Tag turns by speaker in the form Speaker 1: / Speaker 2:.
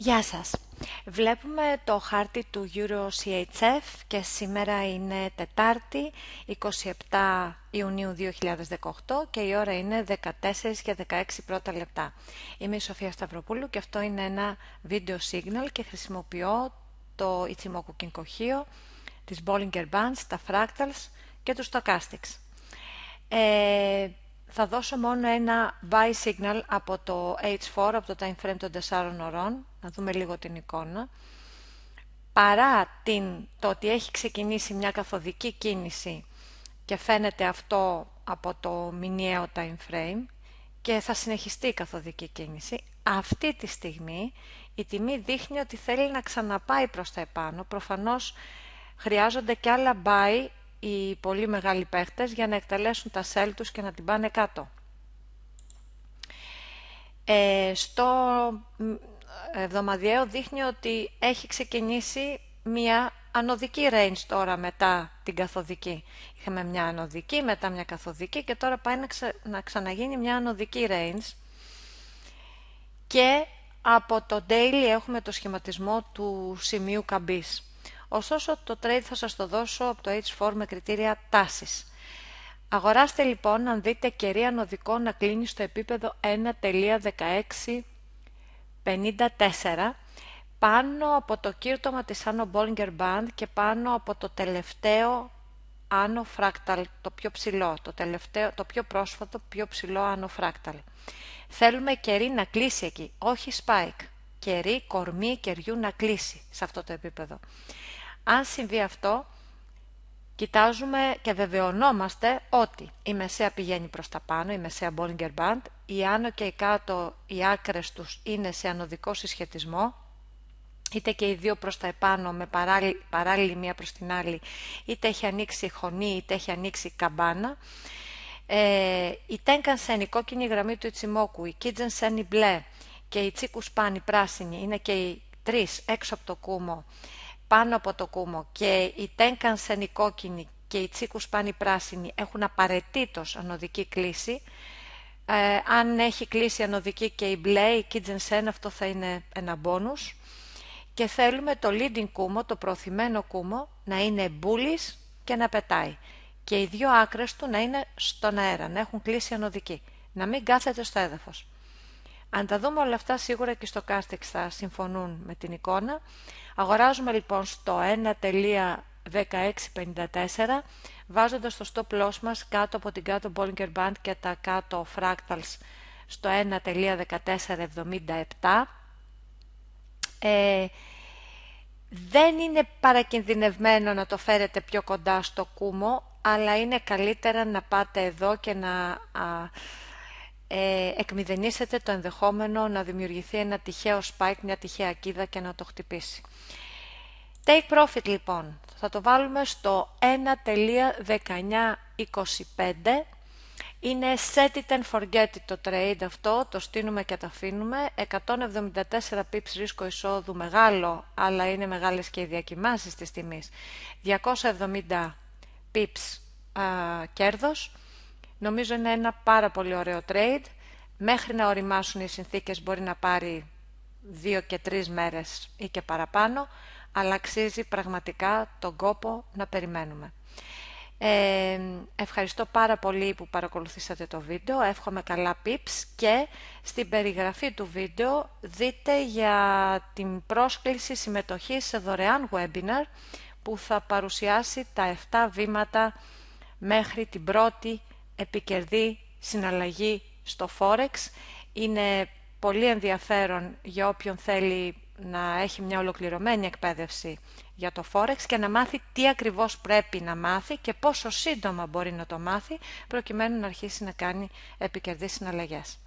Speaker 1: Γεια σας. Βλέπουμε το χάρτη του EuroCHF και σήμερα είναι Τετάρτη 27 Ιουνίου 2018 και η ώρα είναι 14 και 16 πρώτα λεπτά. Είμαι η Σοφία Σταυροπούλου και αυτό είναι ένα video signal και χρησιμοποιώ το Ichimoku Kinkohio, τις Bollinger Bands, τα Fractals και τους Stochastics. Ε, θα δώσω μόνο ένα buy signal από το H4, από το time frame των 4 ωρών, να δούμε λίγο την εικόνα. Παρά την, το ότι έχει ξεκινήσει μια καθοδική κίνηση και φαίνεται αυτό από το μηνιαίο time frame και θα συνεχιστεί η καθοδική κίνηση, αυτή τη στιγμή η τιμή δείχνει ότι θέλει να ξαναπάει προς τα επάνω. Προφανώς χρειάζονται και άλλα buy οι πολύ μεγάλοι παίχτες για να εκτελέσουν τα σέλ τους και να την πάνε κάτω. Ε, στο εβδομαδιαίο δείχνει ότι έχει ξεκινήσει μια ανωδική range τώρα μετά την καθοδική. Είχαμε μια ανωδική, μετά μια καθοδική και τώρα πάει να, να ξαναγίνει μια ανωδική range. Και από το daily έχουμε το σχηματισμό του σημείου καμπής. Ωστόσο το trade θα σας το δώσω από το H4 με κριτήρια τάσης. Αγοράστε λοιπόν αν δείτε κερί ανωδικό να κλείνει στο επίπεδο 1.1654 πάνω από το κύρτωμα της Άνω Bollinger Band και πάνω από το τελευταίο Άνω Fractal, το πιο ψηλό, το, τελευταίο, το πιο πρόσφατο, πιο ψηλό Άνω Fractal. Θέλουμε κερί να κλείσει εκεί, όχι spike. Κερί, κορμί κεριού να κλείσει σε αυτό το επίπεδο. Αν συμβεί αυτό, κοιτάζουμε και βεβαιωνόμαστε ότι η μεσαία πηγαίνει προς τα πάνω, η μεσαία Bollinger Band, η άνω και η κάτω, οι άκρες τους είναι σε ανωδικό συσχετισμό, είτε και οι δύο προς τα επάνω με παράλληλη, παράλληλη μία προς την άλλη, είτε έχει ανοίξει χωνή, είτε έχει ανοίξει καμπάνα. Ε, η Tenkan-sen, η κόκκινη γραμμή του Ιτσιμόκου, η Kitchen-sen, η μπλε και η Τσίκου η πράσινη, είναι και οι τρεις έξω από το κούμο, πάνω από το κούμο και η τέγκανσεν η κόκκινη και η τσίκου σπάνι πράσινη έχουν απαραίτητος ανωδική κλίση. Ε, αν έχει κλίση ανωδική και η μπλε, η κίτζενσεν, αυτό θα είναι ένα μπόνους. Και θέλουμε το leading κούμο, το προωθημένο κούμο, να είναι μπούλης και να πετάει. Και οι δύο άκρες του να είναι στον αέρα, να έχουν κλίση ανωδική. Να μην κάθεται στο έδαφος. Αν τα δούμε όλα αυτά σίγουρα και στο Castex θα συμφωνούν με την εικόνα. Αγοράζουμε λοιπόν στο 1.1654 βάζοντας το stop loss μας κάτω από την κάτω Bollinger Band και τα κάτω fractals στο 1.1477. Ε, δεν είναι παρακινδυνευμένο να το φέρετε πιο κοντά στο κούμο, αλλά είναι καλύτερα να πάτε εδώ και να ε, εκμηδενήσετε το ενδεχόμενο να δημιουργηθεί ένα τυχαίο spike, μια τυχαία κίδα και να το χτυπήσει. Take profit λοιπόν, θα το βάλουμε στο 1.1925 είναι set it and forget it το trade αυτό, το στείλουμε και το αφήνουμε. 174 pips ρίσκο εισόδου μεγάλο, αλλά είναι μεγάλες και οι διακοιμάσεις της τιμής. 270 pips α, κέρδος. Νομίζω είναι ένα πάρα πολύ ωραίο trade. Μέχρι να οριμάσουν οι συνθήκες μπορεί να πάρει δύο και τρεις μέρες ή και παραπάνω, αλλά αξίζει πραγματικά τον κόπο να περιμένουμε. Ε, ευχαριστώ πάρα πολύ που παρακολουθήσατε το βίντεο, εύχομαι καλά pips και στην περιγραφή του βίντεο δείτε για την πρόσκληση συμμετοχής σε δωρεάν webinar που θα παρουσιάσει τα 7 βήματα μέχρι την πρώτη επικερδή συναλλαγή στο Forex. Είναι πολύ ενδιαφέρον για όποιον θέλει να έχει μια ολοκληρωμένη εκπαίδευση για το Forex και να μάθει τι ακριβώς πρέπει να μάθει και πόσο σύντομα μπορεί να το μάθει προκειμένου να αρχίσει να κάνει επικερδείς συναλλαγές.